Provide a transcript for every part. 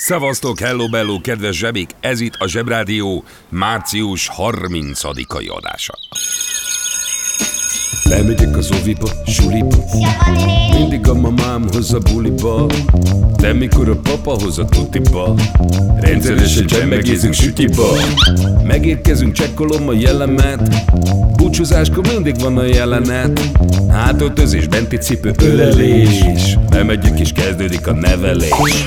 Szevasztok, hello bello, kedves zsebik! Ez itt a Zsebrádió március 30-ai adása. Lemegyek az oviba, suliba. Mindig a mamám hoz a buliba. De mikor a papa hoz a tutiba Rendszeresen csemmegézünk sütiba. Megérkezünk, csekkolom a jellemet. Búcsúzáskor mindig van a jelenet. Hátöltözés, benti cipő, ölelés. Bemegyünk és kezdődik a nevelés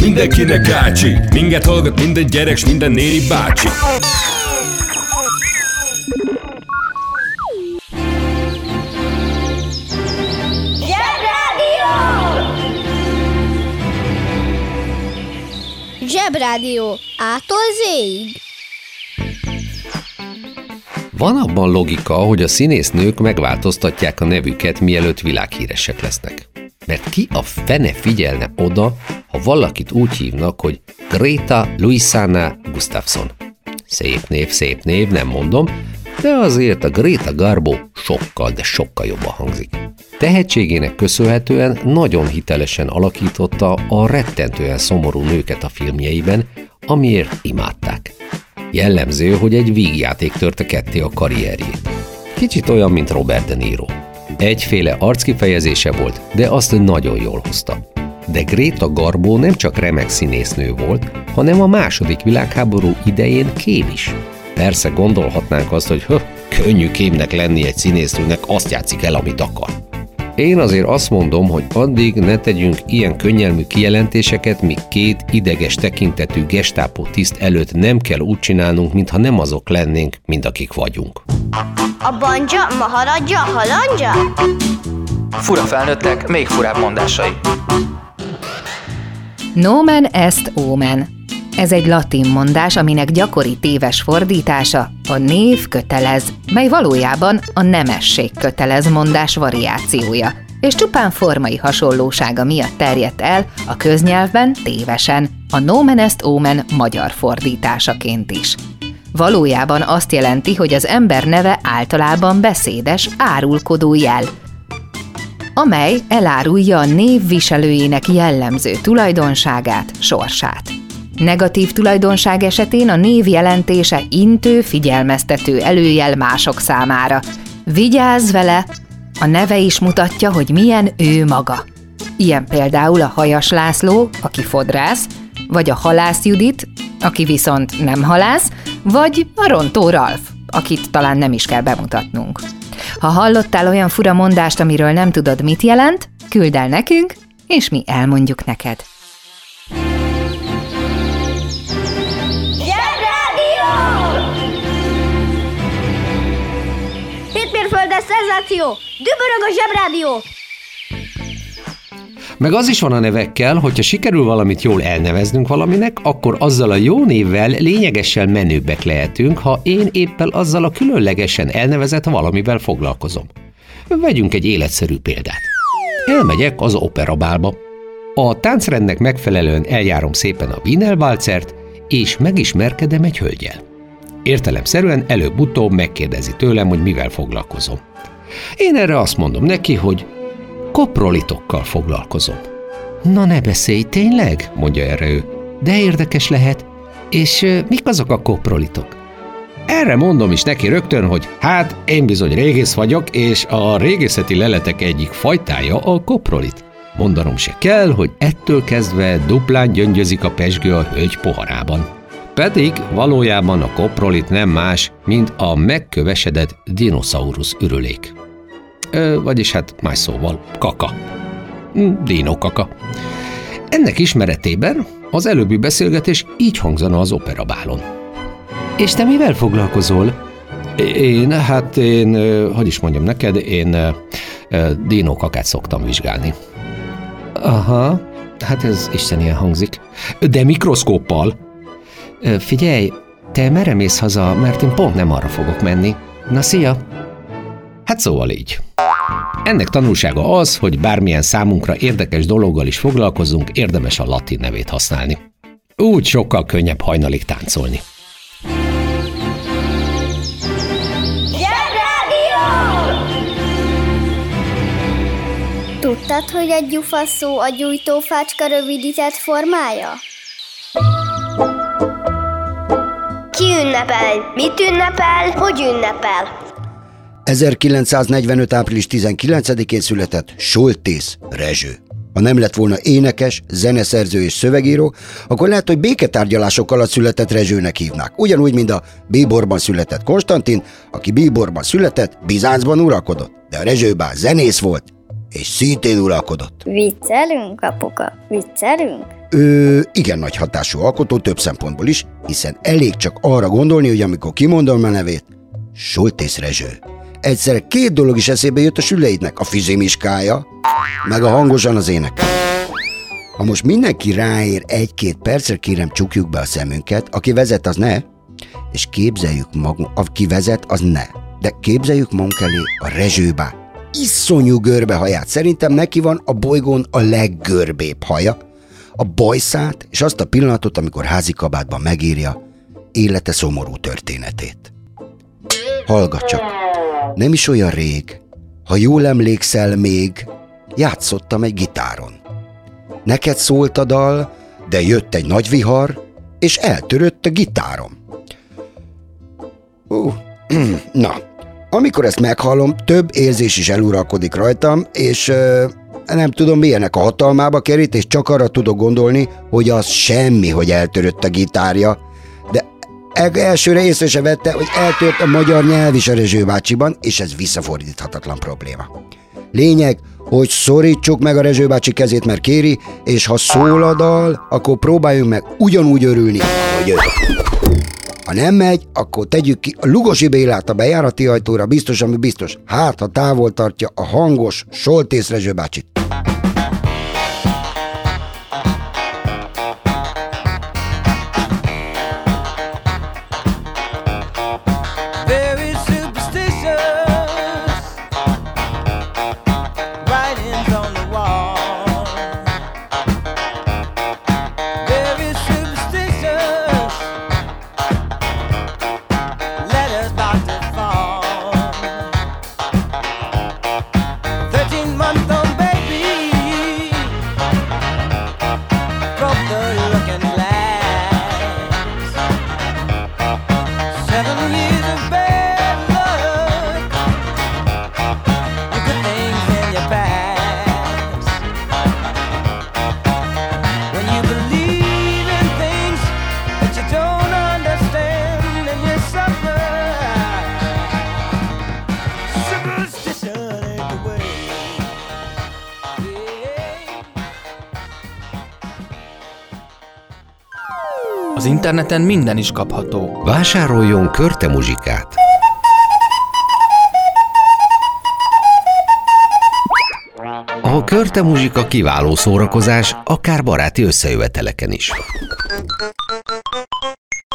mindenkinek ácsi Minket hallgat minden gyerek, s minden néri bácsi! Zsebrádió. Ától zéig. Van abban logika, hogy a színésznők megváltoztatják a nevüket, mielőtt világhíresek lesznek. Mert ki a fene figyelne oda, ha valakit úgy hívnak, hogy Greta Luisana Gustafsson. Szép név, szép név, nem mondom, de azért a Greta Garbo sokkal, de sokkal jobban hangzik. Tehetségének köszönhetően nagyon hitelesen alakította a rettentően szomorú nőket a filmjeiben, amiért imádták. Jellemző, hogy egy vígjáték törte ketté a karrierjét. Kicsit olyan, mint Robert De Niro. Egyféle arckifejezése volt, de azt nagyon jól hozta. De Greta Garbo nem csak remek színésznő volt, hanem a második világháború idején kém is. Persze gondolhatnánk azt, hogy höh, könnyű kémnek lenni egy színésznőnek, azt játszik el, amit akar. Én azért azt mondom, hogy addig ne tegyünk ilyen könnyelmű kijelentéseket, míg két ideges tekintetű gestápó tiszt előtt nem kell úgy csinálnunk, mintha nem azok lennénk, mint akik vagyunk. A banja, maharadja, halandja? Fura felnőttek, még furább mondásai. Nomen est omen. Ez egy latin mondás, aminek gyakori téves fordítása a név kötelez, mely valójában a nemesség kötelez mondás variációja, és csupán formai hasonlósága miatt terjedt el a köznyelvben tévesen, a nomen est omen magyar fordításaként is. Valójában azt jelenti, hogy az ember neve általában beszédes, árulkodó jel, amely elárulja a név viselőjének jellemző tulajdonságát, sorsát. Negatív tulajdonság esetén a név jelentése intő, figyelmeztető előjel mások számára. Vigyázz vele! A neve is mutatja, hogy milyen ő maga. Ilyen például a Hajas László, aki fodrász, vagy a Halász Judit, aki viszont nem halász, vagy a Rontó Ralf, akit talán nem is kell bemutatnunk. Ha hallottál olyan fura mondást, amiről nem tudod, mit jelent, küld el nekünk, és mi elmondjuk neked. Szenzáció! Dübörög a Zsebrádió! Meg az is van a nevekkel, hogyha sikerül valamit jól elneveznünk valaminek, akkor azzal a jó névvel lényegesen menőbbek lehetünk, ha én éppen azzal a különlegesen elnevezett valamivel foglalkozom. Vegyünk egy életszerű példát. Elmegyek az operabálba. A táncrendnek megfelelően eljárom szépen a Wiener és megismerkedem egy hölgyel. Értelemszerűen előbb-utóbb megkérdezi tőlem, hogy mivel foglalkozom. Én erre azt mondom neki, hogy koprolitokkal foglalkozom. Na ne beszélj, tényleg? mondja erre ő. De érdekes lehet. És ö, mik azok a koprolitok? Erre mondom is neki rögtön, hogy hát én bizony régész vagyok, és a régészeti leletek egyik fajtája a koprolit. Mondanom se kell, hogy ettől kezdve duplán gyöngyözik a pesgő a hölgy poharában. Pedig valójában a koprolit nem más, mint a megkövesedett dinoszaurusz ürülék. Ö, vagyis hát más szóval kaka. Hm, Dino kaka. Ennek ismeretében az előbbi beszélgetés így hangzana az operabálon. És te mivel foglalkozol? Én, hát én, hogy is mondjam neked, én dinókakát szoktam vizsgálni. Aha, hát ez istenien hangzik. De mikroszkóppal? Ö, Figyelj, te merre mész haza, mert én pont nem arra fogok menni. Na, szia! Hát szóval így. Ennek tanulsága az, hogy bármilyen számunkra érdekes dologgal is foglalkozunk, érdemes a latin nevét használni. Úgy sokkal könnyebb hajnalig táncolni. Tudtad, hogy a gyufa szó a gyújtófácska rövidített formája? Ki ünnepel? Mit ünnepel? Hogy ünnepel? 1945. április 19-én született Soltész Rezső. Ha nem lett volna énekes, zeneszerző és szövegíró, akkor lehet, hogy béketárgyalások alatt született Rezsőnek hívnák. Ugyanúgy, mint a Bíborban született Konstantin, aki Bíborban született, Bizáncban uralkodott. De a Rezső bár zenész volt, és szintén uralkodott. Viccelünk, apuka? Viccelünk? Ő igen nagy hatású alkotó több szempontból is, hiszen elég csak arra gondolni, hogy amikor kimondom a nevét, Soltész Rezső. Egyszerre két dolog is eszébe jött a süleidnek, a fizimiskája, meg a hangosan az ének. Ha most mindenki ráér egy-két percre, kérem csukjuk be a szemünket, aki vezet, az ne, és képzeljük magunk, aki vezet, az ne. De képzeljük magunk elé a rezsőbá. Iszonyú görbe haját. Szerintem neki van a bolygón a leggörbébb haja. A bajszát, és azt a pillanatot, amikor házi kabátban megírja élete szomorú történetét. Hallgat csak, nem is olyan rég, ha jól emlékszel még, játszottam egy gitáron. Neked szólt a dal, de jött egy nagy vihar, és eltörött a gitárom. Uh, na, amikor ezt meghallom, több érzés is eluralkodik rajtam, és ö, nem tudom, milyenek a hatalmába kerít, és csak arra tudok gondolni, hogy az semmi, hogy eltörött a gitárja, de elsőre észre se vette, hogy eltört a magyar nyelv is a Rezső bácsiban, és ez visszafordíthatatlan probléma. Lényeg, hogy szorítsuk meg a Rezső bácsi kezét, mert kéri, és ha szól a dal, akkor próbáljunk meg ugyanúgy örülni, hogy ő. Ha nem megy, akkor tegyük ki a Lugosi Bélát a bejárati ajtóra, biztos, ami biztos. Hát, ha távol tartja a hangos Soltész Rezső bácsit. Interneten minden is kapható. Vásároljon körte muzsikát! A körte muzsika kiváló szórakozás, akár baráti összejöveteleken is.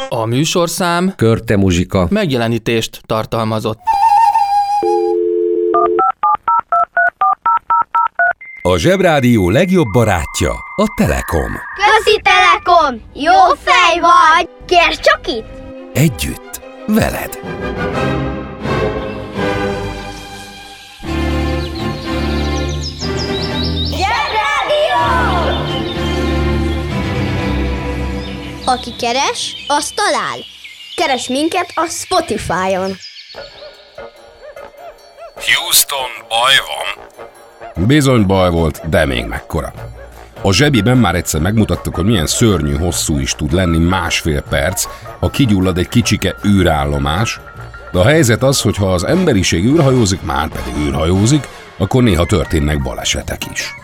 A műsorszám Körte muzsika. megjelenítést tartalmazott. A Zsebrádió legjobb barátja a Telekom. Közi Telekom! Jó fej vagy! Kérd csak itt! Együtt, veled. Aki keres, az talál. Keres minket a Spotify-on. Houston, baj van? Bizony baj volt, de még mekkora. A zsebiben már egyszer megmutattuk, hogy milyen szörnyű hosszú is tud lenni másfél perc, ha kigyullad egy kicsike űrállomás, de a helyzet az, hogy ha az emberiség űrhajózik, már pedig űrhajózik, akkor néha történnek balesetek is.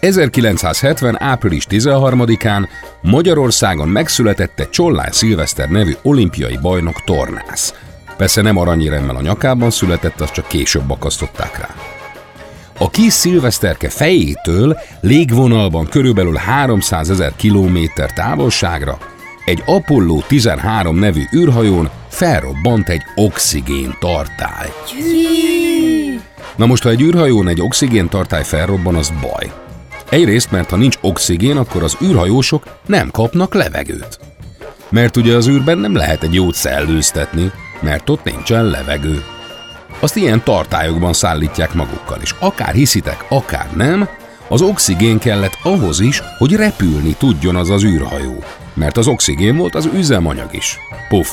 1970. április 13-án Magyarországon megszületett egy Csollány Szilveszter nevű olimpiai bajnok tornász. Persze nem aranyéremmel a nyakában született, azt csak később akasztották rá. A kis szilveszterke fejétől légvonalban körülbelül 300 ezer kilométer távolságra egy Apollo 13 nevű űrhajón felrobbant egy oxigén tartály. Na most, ha egy űrhajón egy oxigén tartály felrobban, az baj. Egyrészt, mert ha nincs oxigén, akkor az űrhajósok nem kapnak levegőt. Mert ugye az űrben nem lehet egy jót szellőztetni, mert ott nincsen levegő. Azt ilyen tartályokban szállítják magukkal, és akár hiszitek, akár nem, az oxigén kellett ahhoz is, hogy repülni tudjon az az űrhajó. Mert az oxigén volt az üzemanyag is. Puff.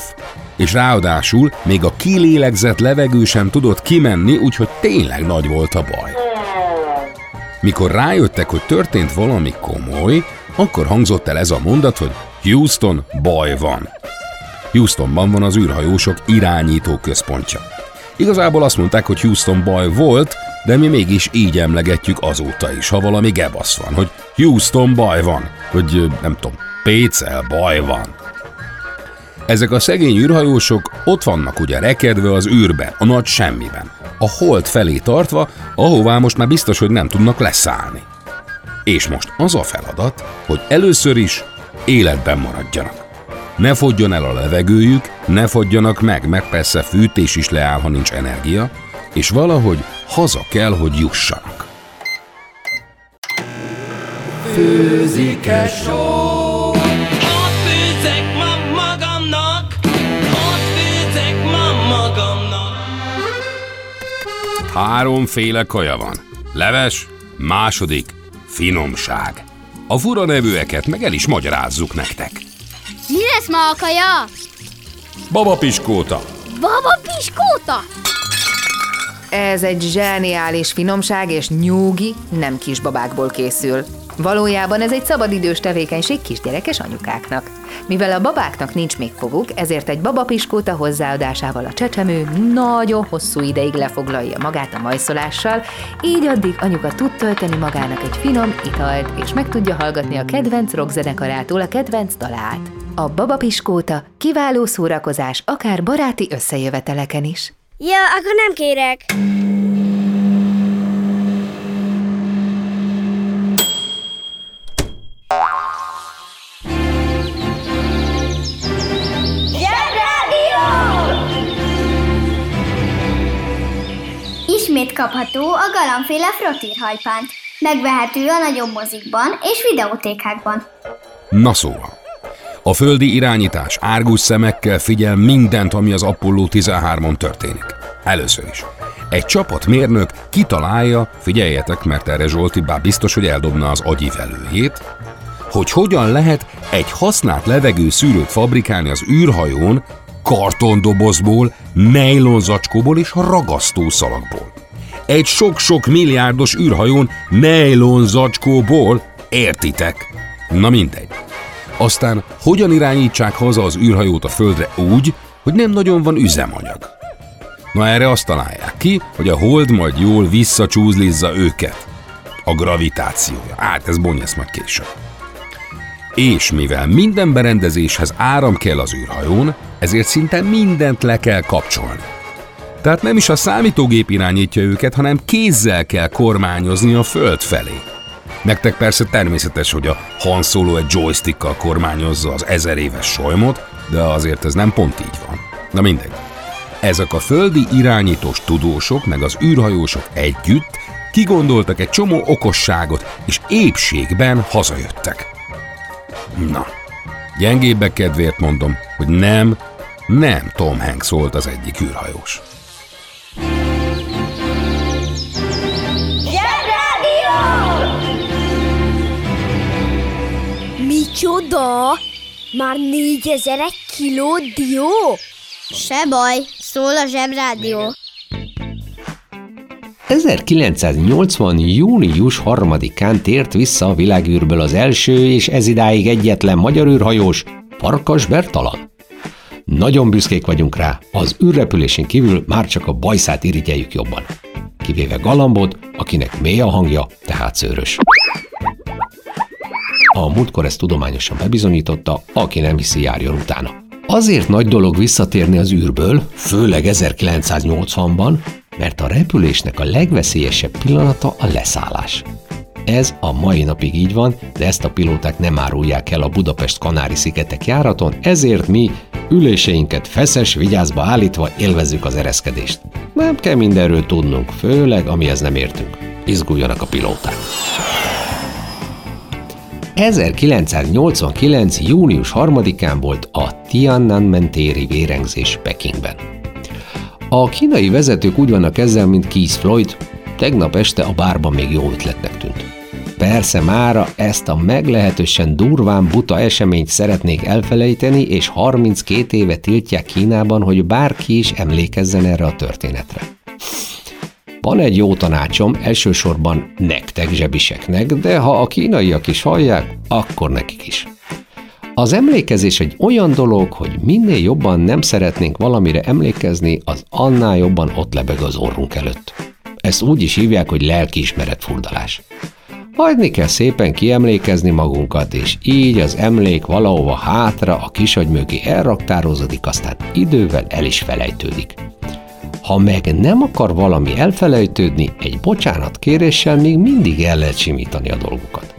És ráadásul még a kilélegzett levegő sem tudott kimenni, úgyhogy tényleg nagy volt a baj. Mikor rájöttek, hogy történt valami komoly, akkor hangzott el ez a mondat, hogy Houston, baj van. Houstonban van az űrhajósok irányító központja. Igazából azt mondták, hogy Houston baj volt, de mi mégis így emlegetjük azóta is, ha valami gebasz van, hogy Houston baj van, hogy nem tudom, Pécel baj van. Ezek a szegény űrhajósok ott vannak ugye rekedve az űrben, a nagy semmiben, a hold felé tartva, ahová most már biztos, hogy nem tudnak leszállni. És most az a feladat, hogy először is életben maradjanak. Ne fogjon el a levegőjük, ne fogjanak meg, mert persze fűtés is leáll, ha nincs energia, és valahogy haza kell, hogy jussanak. Főzike só Ott főzek ma magamnak Ott főzek ma magamnak Háromféle kaja van. Leves, második, finomság. A fura nevűeket meg el is magyarázzuk nektek. Lesz ma a kaja? Baba piskóta, Baba piskóta! Ez egy zseniális finomság és nyúgi nem kisbabákból készül. Valójában ez egy szabadidős tevékenység kisgyerekes anyukáknak. Mivel a babáknak nincs még foguk, ezért egy babapiskóta hozzáadásával a csecsemő nagyon hosszú ideig lefoglalja magát a majszolással, így addig anyuka tud tölteni magának egy finom italt, és meg tudja hallgatni a kedvenc rockzenekarától a kedvenc dalát. A babapiskóta kiváló szórakozás akár baráti összejöveteleken is. Ja, akkor nem kérek. Ismét kapható a galambféle frottírhajpánt. Megvehető a nagyobb mozikban és videótékákban. Na szóval. A földi irányítás árgus szemekkel figyel mindent, ami az Apollo 13-on történik. Először is. Egy csapat mérnök kitalálja, figyeljetek, mert erre Zsolti bár biztos, hogy eldobna az agyivelőjét, hogy hogyan lehet egy használt levegőszűrőt fabrikálni az űrhajón kartondobozból, nejlonzacskóból és ragasztószalagból. Egy sok-sok milliárdos űrhajón nejlonzacskóból, értitek? Na mindegy. Aztán hogyan irányítsák haza az űrhajót a földre úgy, hogy nem nagyon van üzemanyag? Na erre azt találják ki, hogy a hold majd jól visszacsúzlizza őket. A gravitációja. Hát ez bonyolsz majd később. És mivel minden berendezéshez áram kell az űrhajón, ezért szinte mindent le kell kapcsolni. Tehát nem is a számítógép irányítja őket, hanem kézzel kell kormányozni a föld felé. Nektek persze természetes, hogy a Han Solo egy joystickkal kormányozza az ezer éves solymot, de azért ez nem pont így van. Na mindegy. Ezek a földi irányítós tudósok meg az űrhajósok együtt kigondoltak egy csomó okosságot, és épségben hazajöttek. Na, gyengébbek kedvéért mondom, hogy nem Nem Tom Hanks szólt az egyik űrhajós. Micsoda? Már négyezer egy kiló dió? Se baj, szól a zsebrádió. 1980. június 3-án tért vissza a világűrből az első és ezidáig egyetlen magyar űrhajós, Farkas Bertalan. Nagyon büszkék vagyunk rá, az űrrepülésén kívül már csak a bajszát irigyeljük jobban. Kivéve Galambot, akinek mély a hangja, tehát szőrös. A múltkor ezt tudományosan bebizonyította, aki nem hiszi, járjon utána. Azért nagy dolog visszatérni az űrből, főleg 1980-ban, mert a repülésnek a legveszélyesebb pillanata a leszállás. Ez a mai napig így van, de ezt a pilóták nem árulják el a Budapest-Kanári-szigetek járaton, ezért mi üléseinket feszes vigyázba állítva élvezzük az ereszkedést. Nem kell mindenről tudnunk, főleg amihez nem értünk. Izguljanak a pilóták. 1989. június 3-án volt a Tiananmen téri vérengzés Pekingben. A kínai vezetők úgy vannak ezzel, mint Keith Floyd, tegnap este a bárban még jó ötletnek tűnt. Persze mára ezt a meglehetősen durván buta eseményt szeretnék elfelejteni, és 32 éve tiltják Kínában, hogy bárki is emlékezzen erre a történetre. Van egy jó tanácsom, elsősorban nektek zsebiseknek, de ha a kínaiak is hallják, akkor nekik is. Az emlékezés egy olyan dolog, hogy minél jobban nem szeretnénk valamire emlékezni, az annál jobban ott lebeg az orrunk előtt. Ezt úgy is hívják, hogy lelkiismeret furdalás. Hagyni kell szépen kiemlékezni magunkat, és így az emlék valahova hátra a kisagy mögé elraktározódik, aztán idővel el is felejtődik. Ha meg nem akar valami elfelejtődni, egy bocsánat kéréssel még mindig el lehet simítani a dolgokat.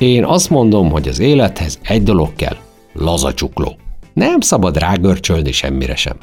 Én azt mondom, hogy az élethez egy dolog kell, laza csukló. Nem szabad rágörcsölni semmire sem.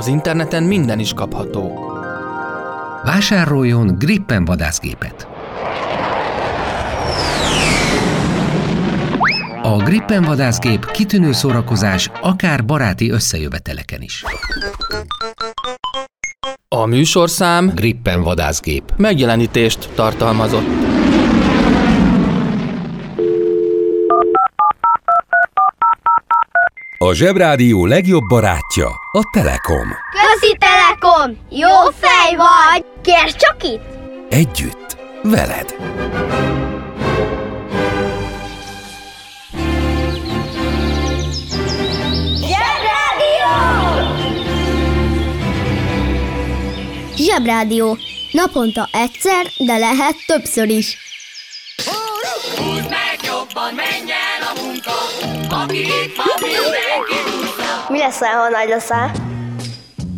Az interneten minden is kapható. Vásároljon Gripen vadászgépet. A Gripen vadászgép kitűnő szórakozás akár baráti összejöveteleken is. A műsorszám Gripen vadászgép. megjelenítést tartalmazott. A Zsebrádió legjobb barátja a Telekom. Közi Telekom! Jó fej vagy! Kérd csak itt! Együtt, veled. Zsebrádió. Naponta egyszer, de lehet többször is. Mi lesz, ha nagy leszel?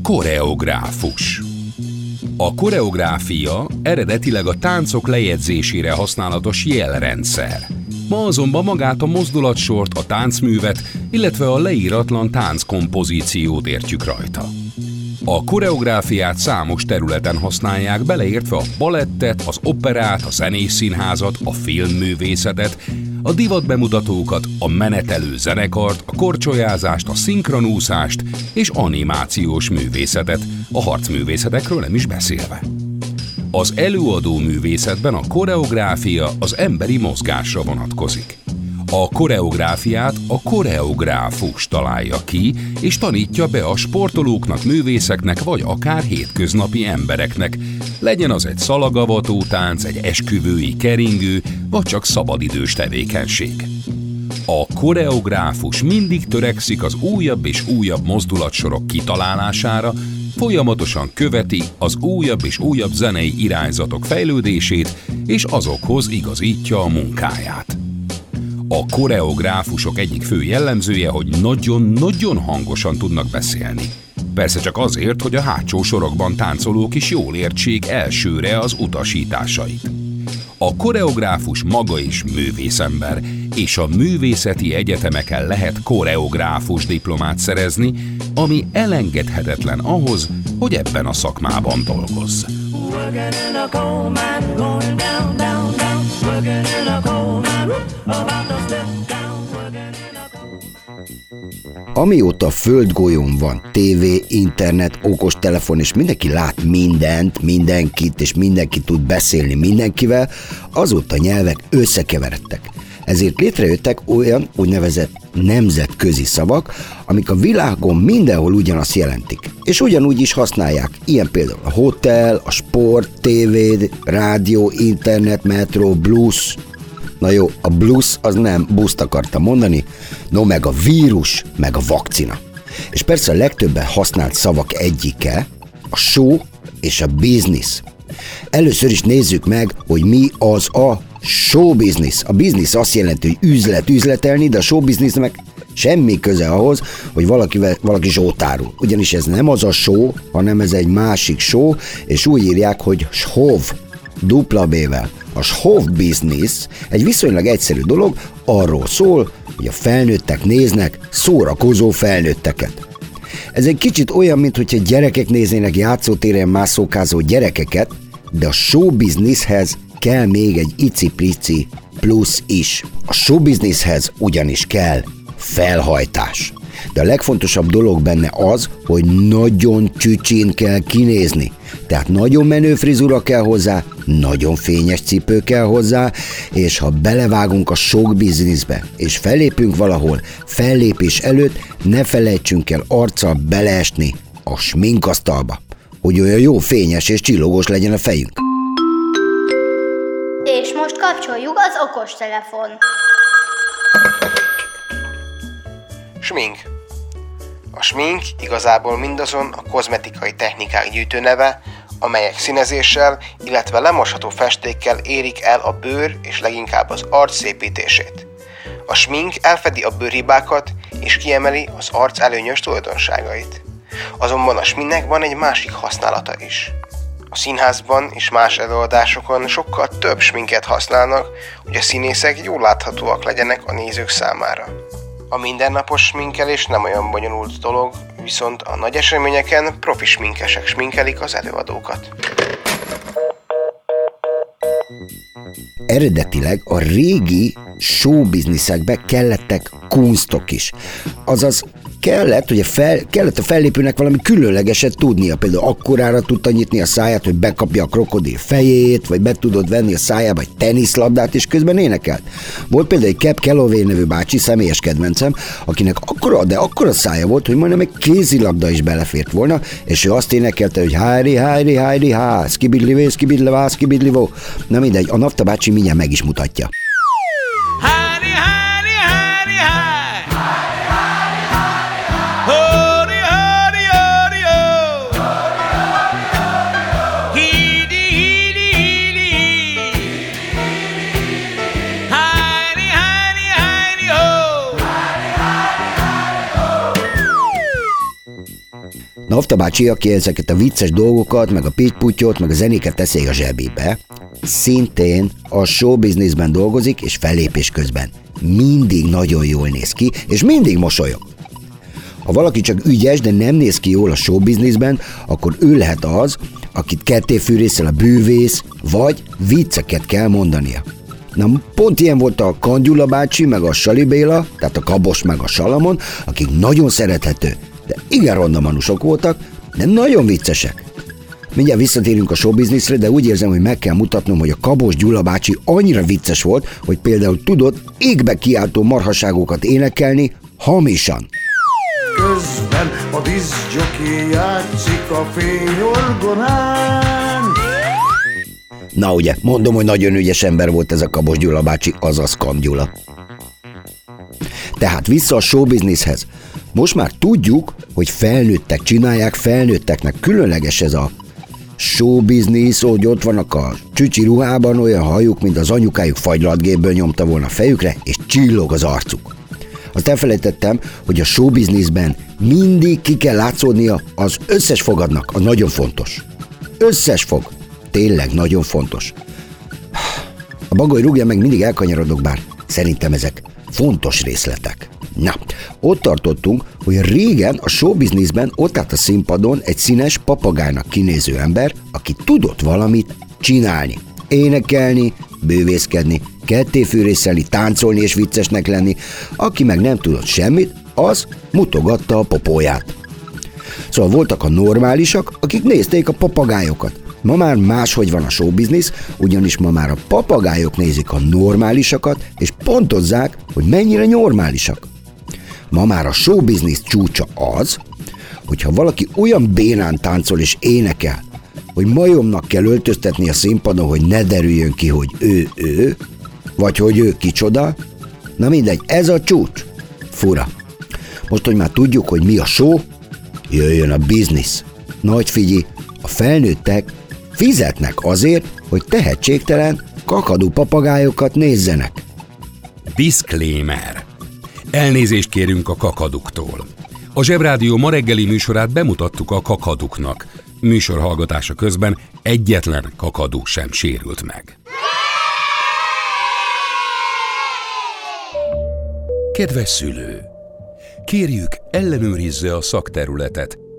Koreográfus. A koreográfia eredetileg a táncok lejegyzésére használatos jelrendszer. Ma azonban magát a mozdulatsort, a táncművet, illetve a leíratlan tánckompozíciót értjük rajta. A koreográfiát számos területen használják, beleértve a balettet, az operát, a zenészínházat, a filmművészetet, a divatbemutatókat, a menetelő zenekart, a korcsolyázást, a szinkronúszást és animációs művészetet, a harcművészetekről nem is beszélve. Az előadó művészetben a koreográfia az emberi mozgásra vonatkozik. A koreográfiát a koreográfus találja ki, és tanítja be a sportolóknak, művészeknek, vagy akár hétköznapi embereknek. Legyen az egy szalagavató tánc, egy esküvői keringő, vagy csak szabadidős tevékenység. A koreográfus mindig törekszik az újabb és újabb mozdulatsorok kitalálására, folyamatosan követi az újabb és újabb zenei irányzatok fejlődését, és azokhoz igazítja a munkáját. A koreográfusok egyik fő jellemzője, hogy nagyon-nagyon hangosan tudnak beszélni. Persze csak azért, hogy a hátsó sorokban táncolók is jól értsék elsőre az utasításait. A koreográfus maga is művészember, és a művészeti egyetemeken lehet koreográfus diplomát szerezni, ami elengedhetetlen ahhoz, hogy ebben a szakmában dolgozz. Working Amióta a földgolyón van tévé, internet, okostelefon, és mindenki lát mindent, mindenkit, és mindenki tud beszélni mindenkivel, azóta nyelvek összekeveredtek. Ezért létrejöttek olyan úgynevezett nemzetközi szavak, amik a világon mindenhol ugyanazt jelentik. És ugyanúgy is használják. Ilyen például a hotel, a sport, tévé, rádió, internet, metro, blues, Na jó, a blues az nem buszt akartam mondani, no meg a vírus, meg a vakcina. És persze a legtöbben használt szavak egyike, a show és a business. Először is nézzük meg, hogy mi az a show business. A business azt jelenti, hogy üzlet, üzletelni, de a show business meg semmi köze ahhoz, hogy valaki, valaki sótárul. Ugyanis ez nem az a show, hanem ez egy másik show, és úgy írják, hogy shov, dupla B-vel. A shov business egy viszonylag egyszerű dolog, arról szól, hogy a felnőttek néznek szórakozó felnőtteket. Ez egy kicsit olyan, mint hogyha gyerekek néznének játszótéren mászókázó gyerekeket, de a show businesshez kell még egy icipici plusz is. A show businesshez ugyanis kell felhajtás. De a legfontosabb dolog benne az, hogy nagyon csücsin kell kinézni. Tehát nagyon menő frizura kell hozzá, nagyon fényes cipő kell hozzá, és ha belevágunk a sok bizniszbe, és fellépünk valahol, fellépés előtt ne felejtsünk el arccal beleesni a sminkasztalba, hogy olyan jó fényes és csillogós legyen a fejünk. És most kapcsoljuk az okostelefon. Smink. A smink igazából mindazon a kozmetikai technikák gyűjtőneve, amelyek színezéssel, illetve lemosható festékkel érik el a bőr és leginkább az arc szépítését. A smink elfedi a bőrhibákat és kiemeli az arc előnyös tulajdonságait. Azonban a sminknek van egy másik használata is. A színházban és más előadásokon sokkal több sminket használnak, hogy a színészek jól láthatóak legyenek a nézők számára. A mindennapos sminkelés nem olyan bonyolult dolog, viszont a nagy eseményeken profi sminkesek sminkelik az előadókat. Eredetileg a régi showbizniszekbe kellettek kunstok is. Azaz kellett, ugye fel, kellett a fellépőnek valami különlegeset tudnia. Például akkorára tudta nyitni a száját, hogy bekapja a krokodil fejét, vagy be tudod venni a szájába egy teniszlabdát, és közben énekelt. Volt például egy Cap Calloway nevű bácsi, személyes kedvencem, akinek akkora, de akkora szája volt, hogy majdnem egy kézilabda is belefért volna, és ő azt énekelte, hogy hári, hári, hári, há, skibidlivé, skibidlevá, skibidlivó. Na mindegy, a Nafta bácsi mindjárt meg is mutatja. Nafta bácsi, aki ezeket a vicces dolgokat, meg a pittyputyot, meg a zenéket teszi a zsebébe, szintén a showbizniszben dolgozik, és fellépés közben mindig nagyon jól néz ki, és mindig mosolyog. Ha valaki csak ügyes, de nem néz ki jól a showbizniszben, akkor ő lehet az, akit kettéfűrészel a bűvész, vagy vicceket kell mondania. Na, pont ilyen volt a Kandyula bácsi, meg a Sali Béla, tehát a Kabos, meg a Salamon, akik nagyon szerethető, igen ronda manusok voltak, de nagyon viccesek. Mindjárt visszatérünk a showbizniszre, de úgy érzem, hogy meg kell mutatnom, hogy a Kabos Gyula bácsi annyira vicces volt, hogy például tudott égbe kiáltó marhaságokat énekelni hamisan. Közben a diszjoki játszik a fényorgonán. Na ugye, mondom, hogy nagyon ügyes ember volt ez a Kabos Gyula bácsi, azaz Kam Gyula. Tehát vissza a showbizniszhez. Most már tudjuk, hogy felnőttek csinálják, felnőtteknek különleges ez a showbiznisz, hogy ott vannak a csücsi ruhában olyan hajuk, mint az anyukájuk fagylatgépből nyomta volna a fejükre, és csillog az arcuk. Azt elfelejtettem, hogy a showbizniszben mindig ki kell látszódnia az összes fogadnak, az nagyon fontos. Összes fog. Tényleg nagyon fontos. A bagoly rúgja meg mindig elkanyarodok, bár szerintem ezek fontos részletek. Na, ott tartottunk, hogy régen a showbizniszben ott állt a színpadon egy színes papagájnak kinéző ember, aki tudott valamit csinálni. Énekelni, bővészkedni, kettéfűrészelni, táncolni és viccesnek lenni. Aki meg nem tudott semmit, az mutogatta a popóját. Szóval voltak a normálisak, akik nézték a papagájokat. Ma már máshogy van a showbiznisz, ugyanis ma már a papagájok nézik a normálisakat, és pontozzák, hogy mennyire normálisak. Ma már a showbiznisz csúcsa az, hogyha valaki olyan bénán táncol és énekel, hogy majomnak kell öltöztetni a színpadon, hogy ne derüljön ki, hogy ő ő, vagy hogy ő kicsoda, na mindegy, ez a csúcs. Fura. Most, hogy már tudjuk, hogy mi a show, jöjjön a biznisz. Nagy figyi, a felnőttek fizetnek azért, hogy tehetségtelen, kakadú papagájokat nézzenek. Disclaimer. Elnézést kérünk a kakaduktól. A Zsebrádió ma reggeli műsorát bemutattuk a kakaduknak. Műsor hallgatása közben egyetlen kakadú sem sérült meg. Kedves szülő! Kérjük, ellenőrizze a szakterületet,